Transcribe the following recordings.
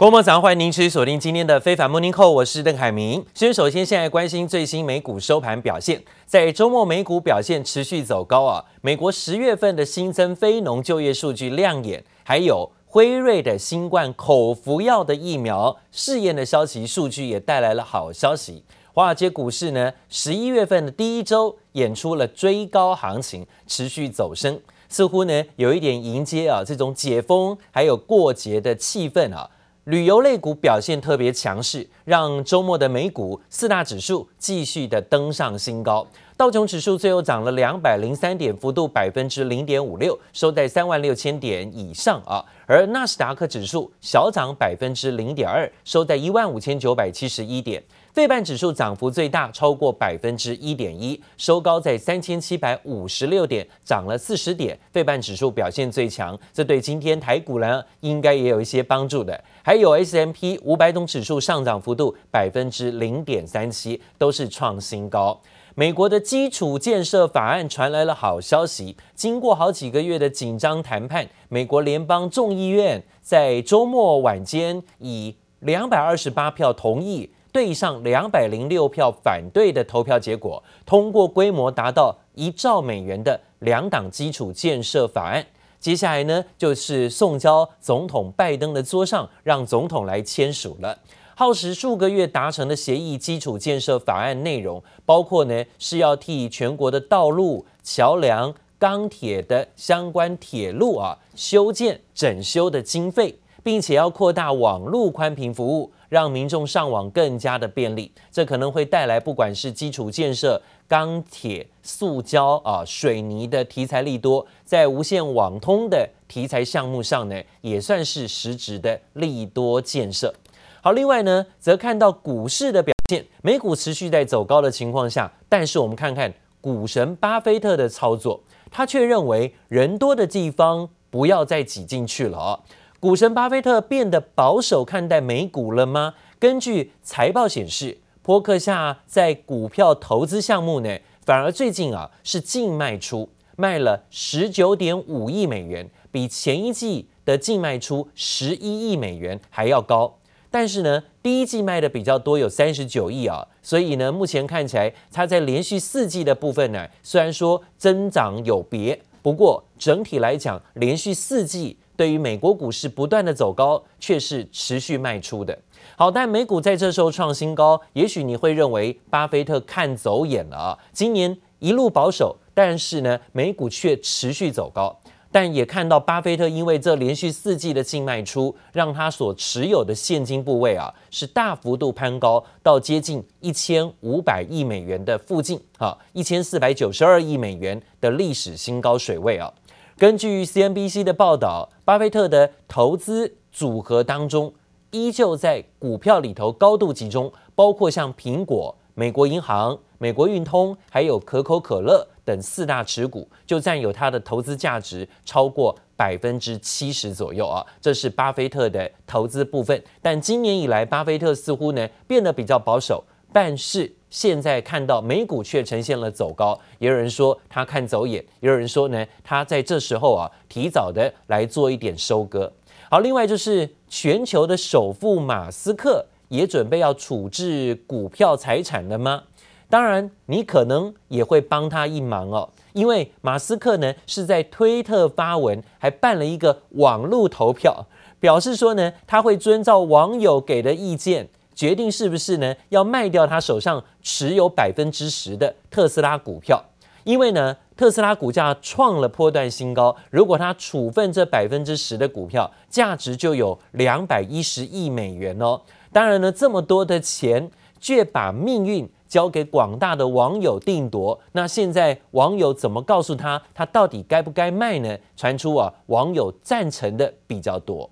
国贸早上欢迎您持续锁定今天的非凡 Morning Call，我是邓凯明。先首先现在关心最新美股收盘表现，在周末美股表现持续走高啊。美国十月份的新增非农就业数据亮眼，还有辉瑞的新冠口服药的疫苗试验的消息数据也带来了好消息。华尔街股市呢，十一月份的第一周演出了追高行情，持续走升，似乎呢有一点迎接啊这种解封还有过节的气氛啊。旅游类股表现特别强势，让周末的美股四大指数继续的登上新高。道琼指数最后涨了两百零三点，幅度百分之零点五六，收在三万六千点以上啊。而纳斯达克指数小涨百分之零点二，收在一万五千九百七十一点。费半指数涨幅最大，超过百分之一点一，收高在三千七百五十六点，涨了四十点。费半指数表现最强，这对今天台股呢，应该也有一些帮助的。还有 S M P 五百种指数上涨幅度百分之零点三七，都是创新高。美国的基础建设法案传来了好消息，经过好几个月的紧张谈判，美国联邦众议院在周末晚间以两百二十八票同意。对上两百零六票反对的投票结果，通过规模达到一兆美元的两党基础建设法案。接下来呢，就是送交总统拜登的桌上，让总统来签署了。耗时数个月达成的协议基础建设法案内容，包括呢是要替全国的道路、桥梁、钢铁的相关铁路啊修建整修的经费，并且要扩大网络宽频服务。让民众上网更加的便利，这可能会带来不管是基础建设、钢铁、塑胶啊、水泥的题材利多，在无线网通的题材项目上呢，也算是实质的利多建设。好，另外呢，则看到股市的表现，美股持续在走高的情况下，但是我们看看股神巴菲特的操作，他却认为人多的地方不要再挤进去了哦。股神巴菲特变得保守看待美股了吗？根据财报显示，波克夏在股票投资项目呢，反而最近啊是净卖出，卖了十九点五亿美元，比前一季的净卖出十一亿美元还要高。但是呢，第一季卖的比较多，有三十九亿啊，所以呢，目前看起来它在连续四季的部分呢，虽然说增长有别，不过整体来讲，连续四季。对于美国股市不断的走高，却是持续卖出的。好，但美股在这时候创新高，也许你会认为巴菲特看走眼了啊。今年一路保守，但是呢，美股却持续走高。但也看到巴菲特因为这连续四季的净卖出，让他所持有的现金部位啊，是大幅度攀高到接近一千五百亿美元的附近啊，一千四百九十二亿美元的历史新高水位啊。根据 CNBC 的报道，巴菲特的投资组合当中，依旧在股票里头高度集中，包括像苹果、美国银行、美国运通，还有可口可乐等四大持股，就占有它的投资价值超过百分之七十左右啊。这是巴菲特的投资部分。但今年以来，巴菲特似乎呢变得比较保守，但是。现在看到美股却呈现了走高，也有人说他看走眼，也有人说呢，他在这时候啊提早的来做一点收割。好，另外就是全球的首富马斯克也准备要处置股票财产了吗？当然，你可能也会帮他一忙哦，因为马斯克呢是在推特发文，还办了一个网络投票，表示说呢他会遵照网友给的意见。决定是不是呢？要卖掉他手上持有百分之十的特斯拉股票，因为呢，特斯拉股价创了波段新高。如果他处分这百分之十的股票，价值就有两百一十亿美元哦。当然呢，这么多的钱，却把命运交给广大的网友定夺。那现在网友怎么告诉他，他到底该不该卖呢？传出啊，网友赞成的比较多。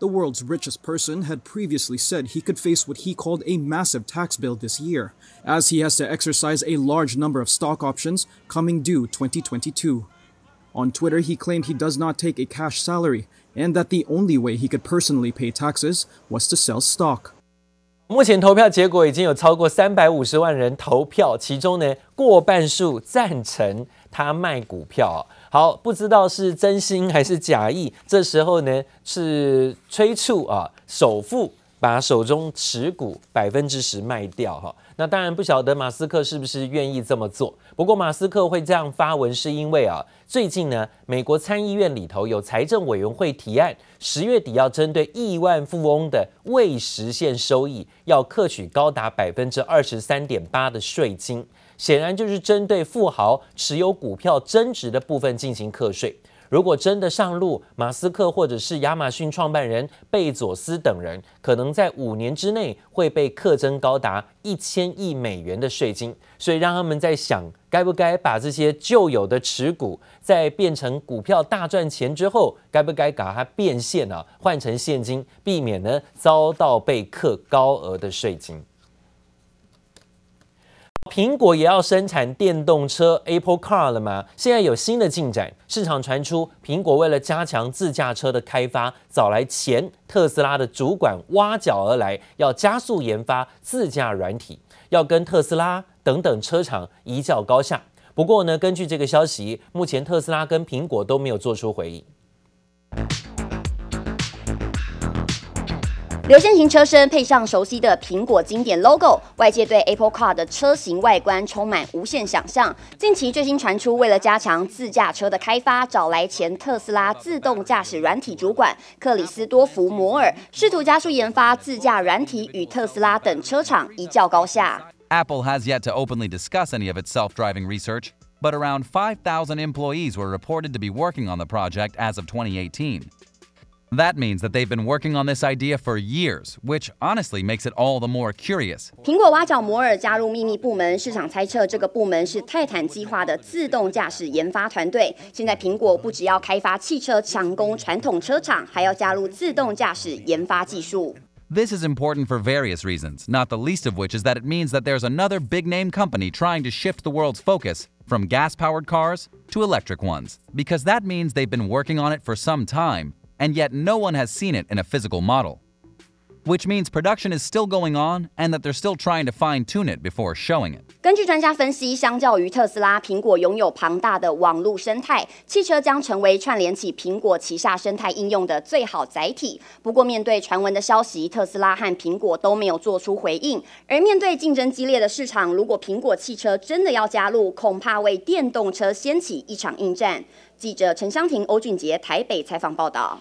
The world's richest person had previously said he could face what he called a massive tax bill this year, as he has to exercise a large number of stock options coming due 2022. On Twitter, he claimed he does not take a cash salary and that the only way he could personally pay taxes was to sell stock. 目前投票结果已经有超过三百五十万人投票，其中呢过半数赞成他卖股票。 好，不知道是真心还是假意，这时候呢是催促啊首富把手中持股百分之十卖掉哈。那当然不晓得马斯克是不是愿意这么做。不过马斯克会这样发文，是因为啊，最近呢，美国参议院里头有财政委员会提案，十月底要针对亿万富翁的未实现收益，要课取高达百分之二十三点八的税金。显然就是针对富豪持有股票增值的部分进行课税。如果真的上路，马斯克或者是亚马逊创办人贝佐斯等人，可能在五年之内会被课征高达一千亿美元的税金。所以让他们在想，该不该把这些旧有的持股，在变成股票大赚钱之后，该不该把它变现啊，换成现金，避免呢遭到被课高额的税金。苹果也要生产电动车 Apple Car 了吗？现在有新的进展，市场传出苹果为了加强自驾车的开发，找来前特斯拉的主管挖角而来，要加速研发自驾软体，要跟特斯拉等等车厂一较高下。不过呢，根据这个消息，目前特斯拉跟苹果都没有做出回应。流线型车身配上熟悉的苹果经典 logo，外界对 Apple Car 的车型外观充满无限想象。近期最新传出，为了加强自驾车的开发，找来前特斯拉自动驾驶软体主管克里斯多福摩尔，试图加速研发自驾软体，与特斯拉等车厂一较高下。Apple has yet to openly discuss any of its self-driving research, but around 5,000 employees were reported to be working on the project as of 2018. That means that they've been working on this idea for years, which honestly makes it all the more curious. 苹果挖角摩尔加入秘密部门，市场猜测这个部门是泰坦计划的自动驾驶研发团队。现在苹果不只要开发汽车强攻传统车厂，还要加入自动驾驶研发技术。This is important for various reasons, not the least of which is that it means that there's another big name company trying to shift the world's focus from gas powered cars to electric ones, because that means they've been working on it for some time. And yet no one has seen it in a physical model. Which means production is still going on and that they're still trying to fine tune it before showing it. 根据专家分析，相较于特斯拉，苹果拥有庞大的网络生态，汽车将成为串联起苹果旗下生态应用的最好载体。不过，面对传闻的消息，特斯拉和苹果都没有做出回应。而面对竞争激烈的市场，如果苹果汽车真的要加入，恐怕为电动车掀起一场硬战。记者陈湘婷、欧俊杰台北采访报道。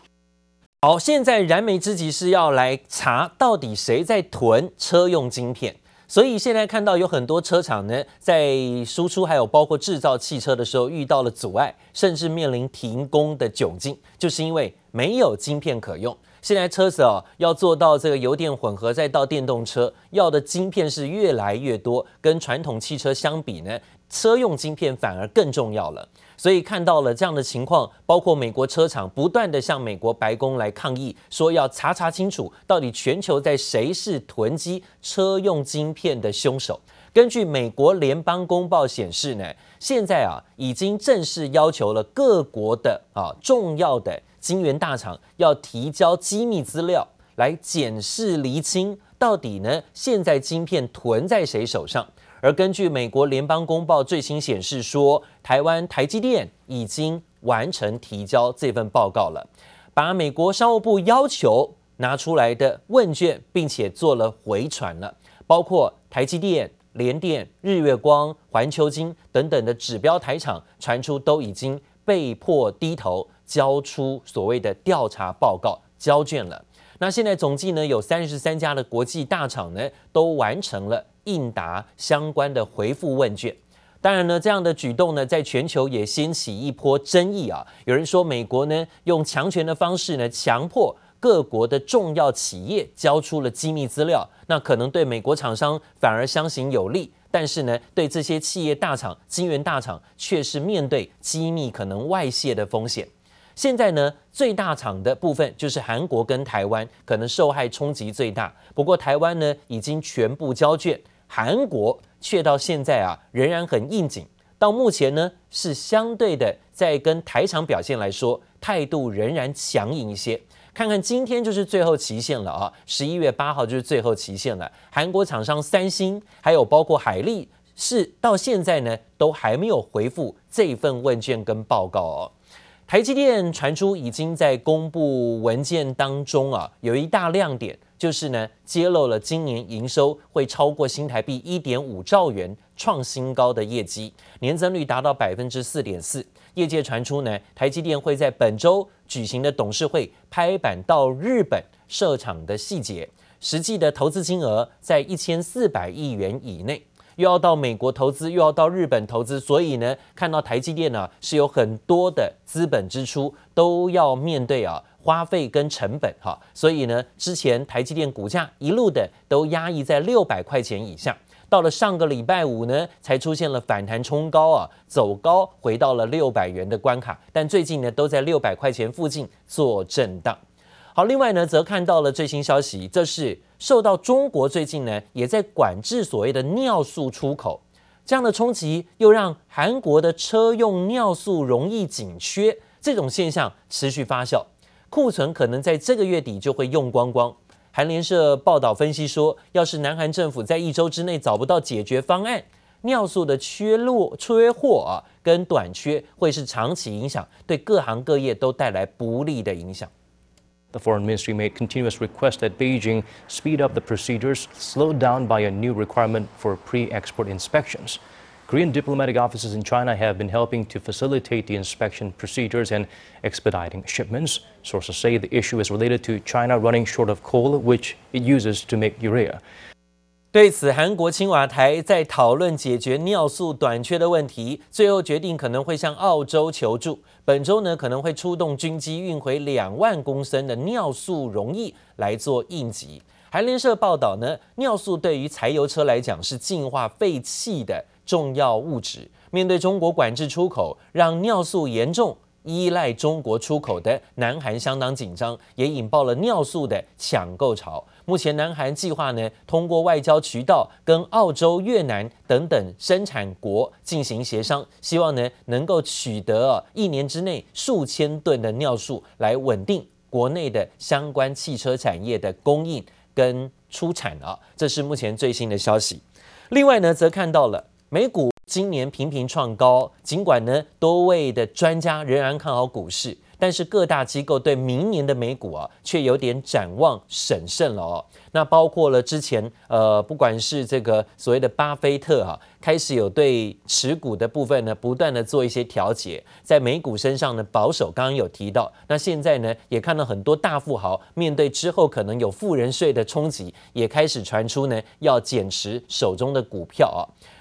好，现在燃眉之急是要来查到底谁在囤车用晶片，所以现在看到有很多车厂呢，在输出还有包括制造汽车的时候遇到了阻碍，甚至面临停工的窘境，就是因为没有晶片可用。现在车子哦要做到这个油电混合，再到电动车，要的晶片是越来越多，跟传统汽车相比呢，车用晶片反而更重要了。所以看到了这样的情况，包括美国车厂不断地向美国白宫来抗议，说要查查清楚，到底全球在谁是囤积车用晶片的凶手。根据美国联邦公报显示呢，现在啊已经正式要求了各国的啊重要的晶圆大厂要提交机密资料来检视厘清，到底呢现在晶片囤在谁手上。而根据美国联邦公报最新显示说，台湾台积电已经完成提交这份报告了，把美国商务部要求拿出来的问卷，并且做了回传了，包括台积电、联电、日月光、环球晶等等的指标台厂，传出都已经被迫低头交出所谓的调查报告交卷了。那现在总计呢有三十三家的国际大厂呢都完成了。应答相关的回复问卷，当然呢，这样的举动呢，在全球也掀起一波争议啊。有人说，美国呢用强权的方式呢，强迫各国的重要企业交出了机密资料，那可能对美国厂商反而相形有利，但是呢，对这些企业大厂、晶圆大厂却是面对机密可能外泄的风险。现在呢，最大厂的部分就是韩国跟台湾，可能受害冲击最大。不过台湾呢，已经全部交卷。韩国却到现在啊，仍然很应景。到目前呢，是相对的，在跟台厂表现来说，态度仍然强硬一些。看看今天就是最后期限了啊，十一月八号就是最后期限了。韩国厂商三星，还有包括海力是，到现在呢，都还没有回复这份问卷跟报告哦。台积电传出已经在公布文件当中啊，有一大亮点，就是呢揭露了今年营收会超过新台币一点五兆元，创新高的业绩，年增率达到百分之四点四。业界传出呢，台积电会在本周举行的董事会拍板到日本设厂的细节，实际的投资金额在一千四百亿元以内。又要到美国投资，又要到日本投资，所以呢，看到台积电呢、是有很多的资本支出，都要面对啊花费跟成本哈，所以呢，之前台积电股价一路的都压抑在六百块钱以下，到了上个礼拜五呢，才出现了反弹冲高啊，走高回到了六百元的关卡，但最近呢都在六百块钱附近做震荡。好，另外呢，则看到了最新消息，这是受到中国最近呢也在管制所谓的尿素出口，这样的冲击又让韩国的车用尿素容易紧缺，这种现象持续发酵，库存可能在这个月底就会用光光。韩联社报道分析说，要是南韩政府在一周之内找不到解决方案，尿素的缺落缺货啊跟短缺会是长期影响，对各行各业都带来不利的影响。The foreign ministry made continuous requests that Beijing speed up the procedures, slowed down by a new requirement for pre-export inspections. Korean diplomatic offices in China have been helping to facilitate the inspection procedures and expediting shipments. Sources say the issue is related to China running short of coal, which it uses to make urea. 对此，韩国青瓦台在讨论解决尿素短缺的问题，最后决定可能会向澳洲求助。本周呢，可能会出动军机运回两万公升的尿素溶液来做应急。韩联社报道呢，尿素对于柴油车来讲是净化废气的重要物质。面对中国管制出口，让尿素严重依赖中国出口的南韩相当紧张，也引爆了尿素的抢购潮。目前，南韩计划呢，通过外交渠道跟澳洲、越南等等生产国进行协商，希望呢能够取得一年之内数千吨的尿素，来稳定国内的相关汽车产业的供应跟出产啊。这是目前最新的消息。另外呢，则看到了美股今年频频创高，尽管呢多位的专家仍然看好股市。但是各大机构对明年的美股啊，却有点展望审慎了哦。那包括了之前呃，不管是这个所谓的巴菲特、啊，开始有对持股的部分呢，不断的做一些调节，在美股身上呢保守。刚刚有提到，那现在呢也看到很多大富豪面对之后可能有富人税的冲击，也开始传出呢要减持手中的股票啊。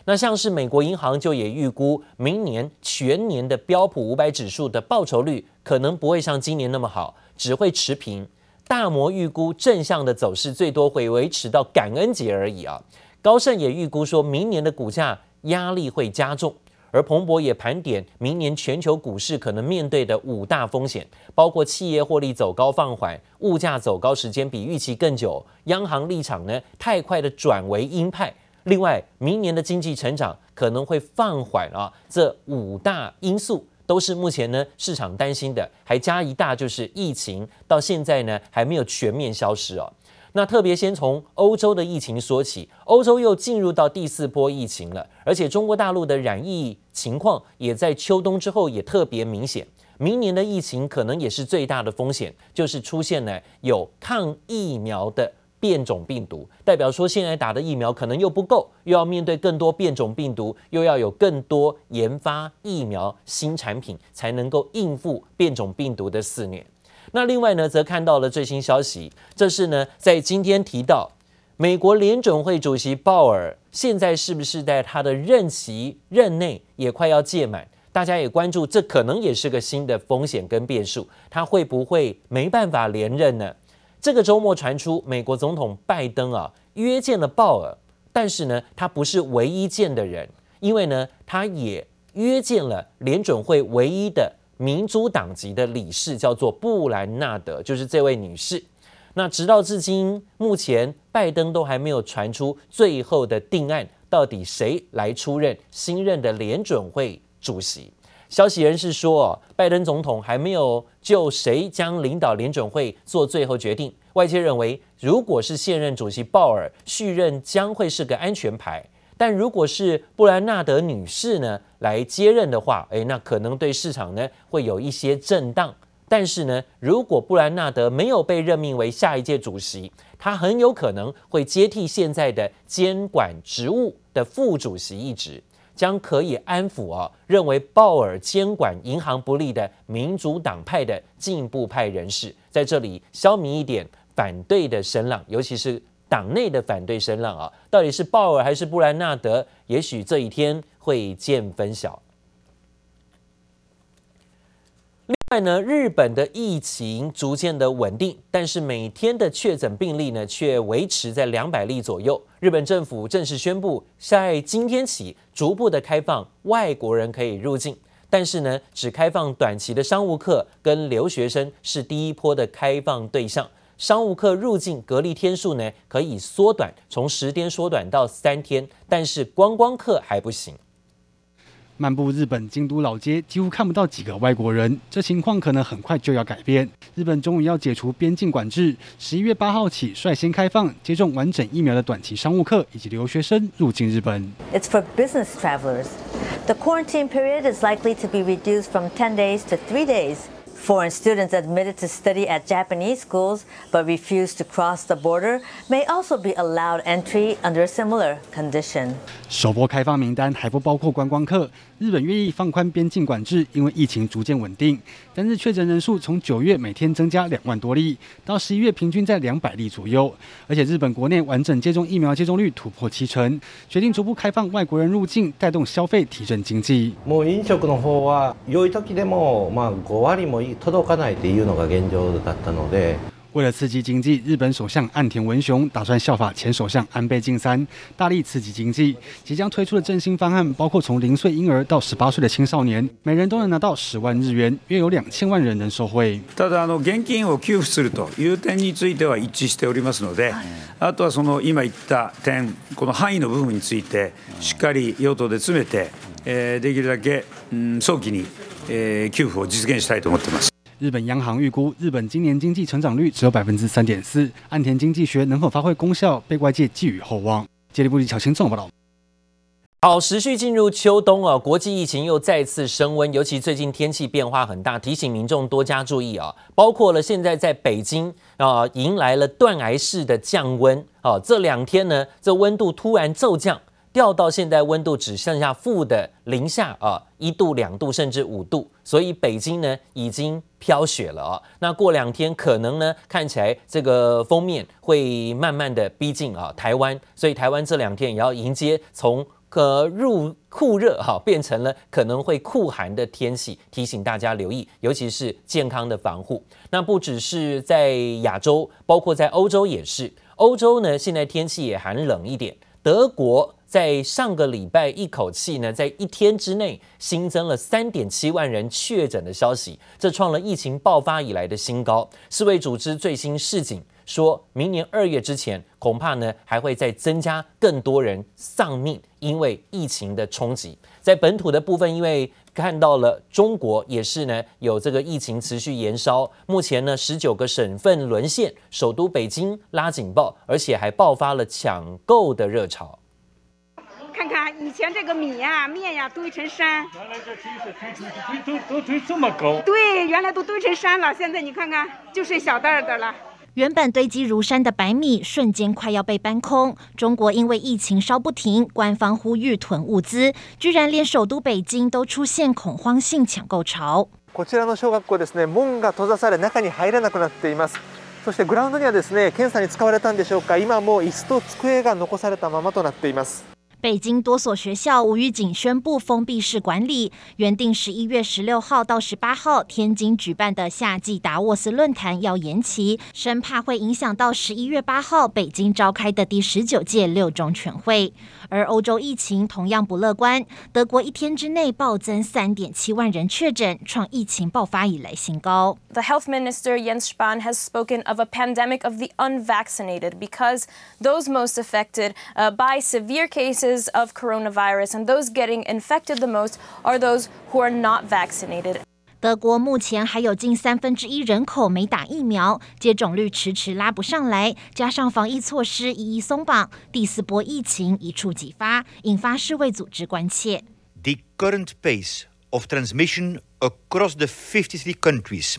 那像是美国银行就也预估，明年全年的标普五百指数的报酬率可能不会像今年那么好，只会持平。大摩预估正向的走势最多会维持到感恩节而已啊。高盛也预估说明年的股价压力会加重，而彭博也盘点明年全球股市可能面对的五大风险，包括企业获利走高放缓、物价走高时间比预期更久、央行立场呢太快的转为鹰派。另外，明年的经济成长可能会放缓啊，这五大因素都是目前呢市场担心的，还加一大就是疫情到现在呢还没有全面消失哦。那特别先从欧洲的疫情说起，欧洲又进入到第四波疫情了，而且中国大陆的染疫情况也在秋冬之后也特别明显，明年的疫情可能也是最大的风险，就是出现了有抗疫苗的。变种病毒代表说，现在打的疫苗可能又不够，又要面对更多变种病毒，又要有更多研发疫苗新产品，才能够应付变种病毒的肆虐。那另外呢，则看到了最新消息，这是呢，在今天提到，美国联准会主席鲍尔现在是不是在他的任期任内也快要届满？大家也关注，这可能也是个新的风险跟变数，他会不会没办法连任呢？这个周末传出，美国总统拜登啊约见了鲍尔，但是呢，他不是唯一见的人，因为呢，他也约见了联准会唯一的民主党籍的理事，叫做布兰纳德，就是这位女士。那直到至今，目前拜登都还没有传出最后的定案，到底谁来出任新任的联准会主席？消息人士说，拜登总统还没有就谁将领导联准会做最后决定。外界认为，如果是现任主席鲍尔续任，将会是个安全牌。但如果是布兰纳德女士呢来接任的话，诶，那可能对市场呢会有一些震荡。但是呢，如果布兰纳德没有被任命为下一届主席，他很有可能会接替现在的监管职务的副主席一职，将可以安抚啊认为鲍尔监管银行不利的民主党派的进步派人士，在这里消弭一点反对的声浪，尤其是党内的反对声浪啊，到底是鲍尔还是布兰纳德？也许这一天会见分晓。另外呢，日本的疫情逐渐的稳定，但是每天的确诊病例呢却维持在两百例左右。日本政府正式宣布，在今天起逐步的开放外国人可以入境，但是呢，只开放短期的商务客跟留学生是第一波的开放对象。商务客入境隔离天数呢可以缩短，从十天缩短到三天，但是观光客还不行。漫步日本京都老街，几乎看不到几个外国人。这情况可能很快就要改变。日本终于要解除边境管制，十一月八号起率先开放接种完整疫苗的短期商务客以及留学生入境日本。It's for business travelers. The quarantine period is likely to be reduced from 10 days to 3 days. Foreign students admitted to study at Japanese schools but refused to cross the border may also be allowed entry under a similar condition. 首波开放名单还不包括观光客。日本愿意放宽边境管制，因为疫情逐渐稳定。单日确诊人数从九月每天增加两万多例，到十一月平均在两百例左右。而且日本国内完整接种疫苗接种率突破七成，决定逐步开放外国人入境，带动消费，提振经济。もう饮食の方は良い时でもまあ5割も届かないっていうのが现状だったので。 为了刺激经济，日本首相岸田文雄打算效法前首相安倍晋三，大力刺激经济。即将推出的振兴方案包括从零岁婴儿到十八岁的青少年，每人都能拿到十万日元，约有两千万人能受惠。ただあの现金を给付するという点については一致しておりますので，あとはその今言った点，この范囲の部分についてしっかり与党で詰めて，えできるだけ嗯早期にえ给付を実现したいと思ってます。 日本央行预估，日本今年经济成长率只有百分之三点四。岸田经济学能否发挥功效，被外界寄予厚望。杰里布里巧新综合报道。好，持续进入秋冬啊，国际疫情又再次升温，尤其最近天气变化很大，提醒民众多加注意啊。包括了现在在北京啊，迎来了断崖式的降温啊，这两天呢，这温度突然骤降。掉到现在温度只剩下负的零下啊，一度、两度甚至五度，所以北京呢已经飘雪了啊。那过两天可能呢看起来这个锋面会慢慢的逼近啊台湾，所以台湾这两天也要迎接从可入酷热哈变成了可能会酷寒的天气，提醒大家留意，尤其是健康的防护。那不只是在亚洲，包括在欧洲也是，欧洲呢现在天气也寒冷一点，德国。在上个礼拜，一口气呢，在一天之内新增了三点七万人确诊的消息，这创了疫情爆发以来的新高。世卫组织最新示警，说明年二月之前，恐怕呢还会再增加更多人丧命，因为疫情的冲击。在本土的部分，因为看到了中国也是呢有这个疫情持续延烧，目前呢十九个省份沦陷，首都北京拉警报，而且还爆发了抢购的热潮。看看以前这个米呀、啊、面呀、啊、堆成山，原来这堆是堆堆堆都堆这么高。对，原来都堆成山了，现在你看看就剩小袋的了。原本堆积如山的白米，瞬间快要被搬空。中国因为疫情烧不停，官方呼吁囤物资，居然连首都北京都出现恐慌性抢购潮。こちらの小学校ですね、门が闭ざされ中に入れなくなっています。そしてグラウンドにはですね、検查に使われたんでしょうか、今も椅子と机が残されたままとなっています。 北京多所学校无预警宣布封闭式管理，原定十一月十六号到十八号天津举办的夏季达沃斯论坛要延期，生怕会影响到十一月八号北京召开的第十九届六中全会。而欧洲疫情同样不乐观，德国一天之内暴增三点七万人确诊，创疫情爆发以来新高。The health minister Jens Spahn has spoken of a pandemic of the unvaccinated because those most affected by severe cases. Of coronavirus and those getting infected the most are those who are not vaccinated. 德国目前还有近三分之一人口没打疫苗，接种率迟迟拉不上来，加上防疫措施一一松绑，第四波疫情一触即发，引发世卫组织关切。The current pace of transmission across the 53 countries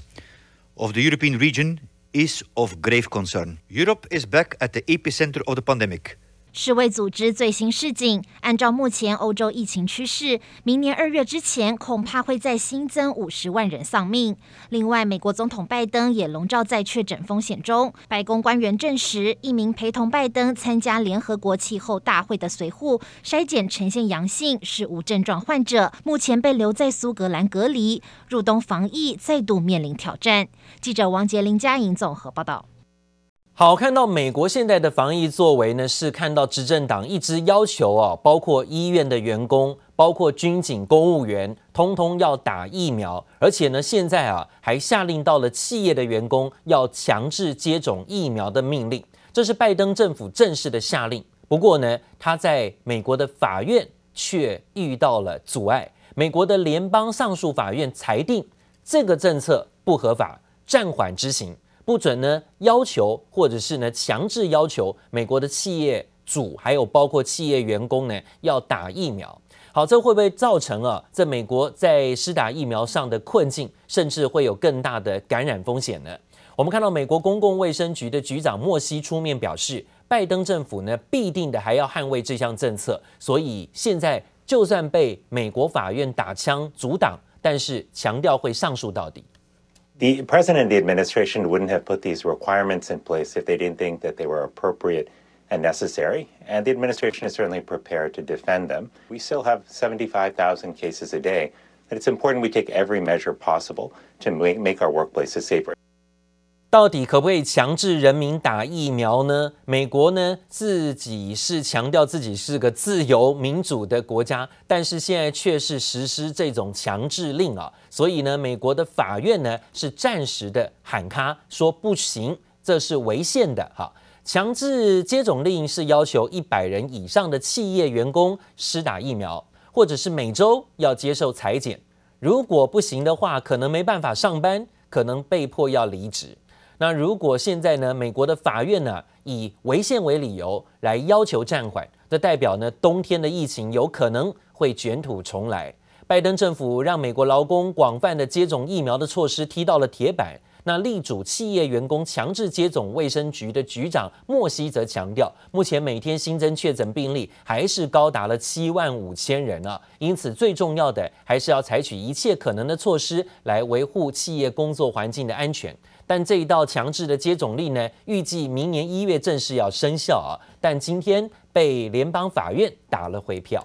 of the European region is of grave concern. Europe is back at the epicenter of the pandemic. 世卫组织最新示警，按照目前欧洲疫情趋势，明年二月之前恐怕会再新增五十万人丧命。另外，美国总统拜登也笼罩在确诊风险中。白宫官员证实，一名陪同拜登参加联合国气候大会的随护筛检呈现阳性，是无症状患者，目前被留在苏格兰隔离。入冬防疫再度面临挑战。记者王杰、林佳莹综合报道。好，看到美国现在的防疫作为呢，是看到执政党一直要求啊，包括医院的员工，包括军警、公务员，通通要打疫苗，而且呢，现在啊还下令到了企业的员工要强制接种疫苗的命令，这是拜登政府正式的下令。不过呢，他在美国的法院却遇到了阻碍，美国的联邦上诉法院裁定这个政策不合法，暂缓执行。不准呢要求，或者是呢强制要求美国的企业主，还有包括企业员工呢要打疫苗。好，这会不会造成啊，在美国在施打疫苗上的困境，甚至会有更大的感染风险呢？我们看到美国公共卫生局的局长莫西出面表示，拜登政府呢必定的还要捍卫这项政策，所以现在就算被美国法院打枪阻挡，但是强调会上诉到底。The president and the administration wouldn't have put these requirements in place if they didn't think that they were appropriate and necessary, and the administration is certainly prepared to defend them. We still have 75,000 cases a day, and it's important we take every measure possible to make, make our workplaces safer. 到底可不可以强制人民打疫苗呢？美国呢自己是强调自己是个自由民主的国家，但是现在却是实施这种强制令啊，所以呢，美国的法院呢是暂时的喊卡，说不行，这是违宪的哈。强制接种令是要求一百人以上的企业员工施打疫苗，或者是每周要接受裁剪，如果不行的话，可能没办法上班，可能被迫要离职。那如果现在呢，美国的法院呢以违宪为理由来要求暂缓，这代表呢冬天的疫情有可能会卷土重来。拜登政府让美国劳工广泛的接种疫苗的措施踢到了铁板。那力主企业员工强制接种，卫生局的局长莫西则强调，目前每天新增确诊病例还是高达了七万五千人啊，因此最重要的还是要采取一切可能的措施来维护企业工作环境的安全。但这一道强制的接种令呢，预计明年一月正式要生效啊，但今天被联邦法院打了回票。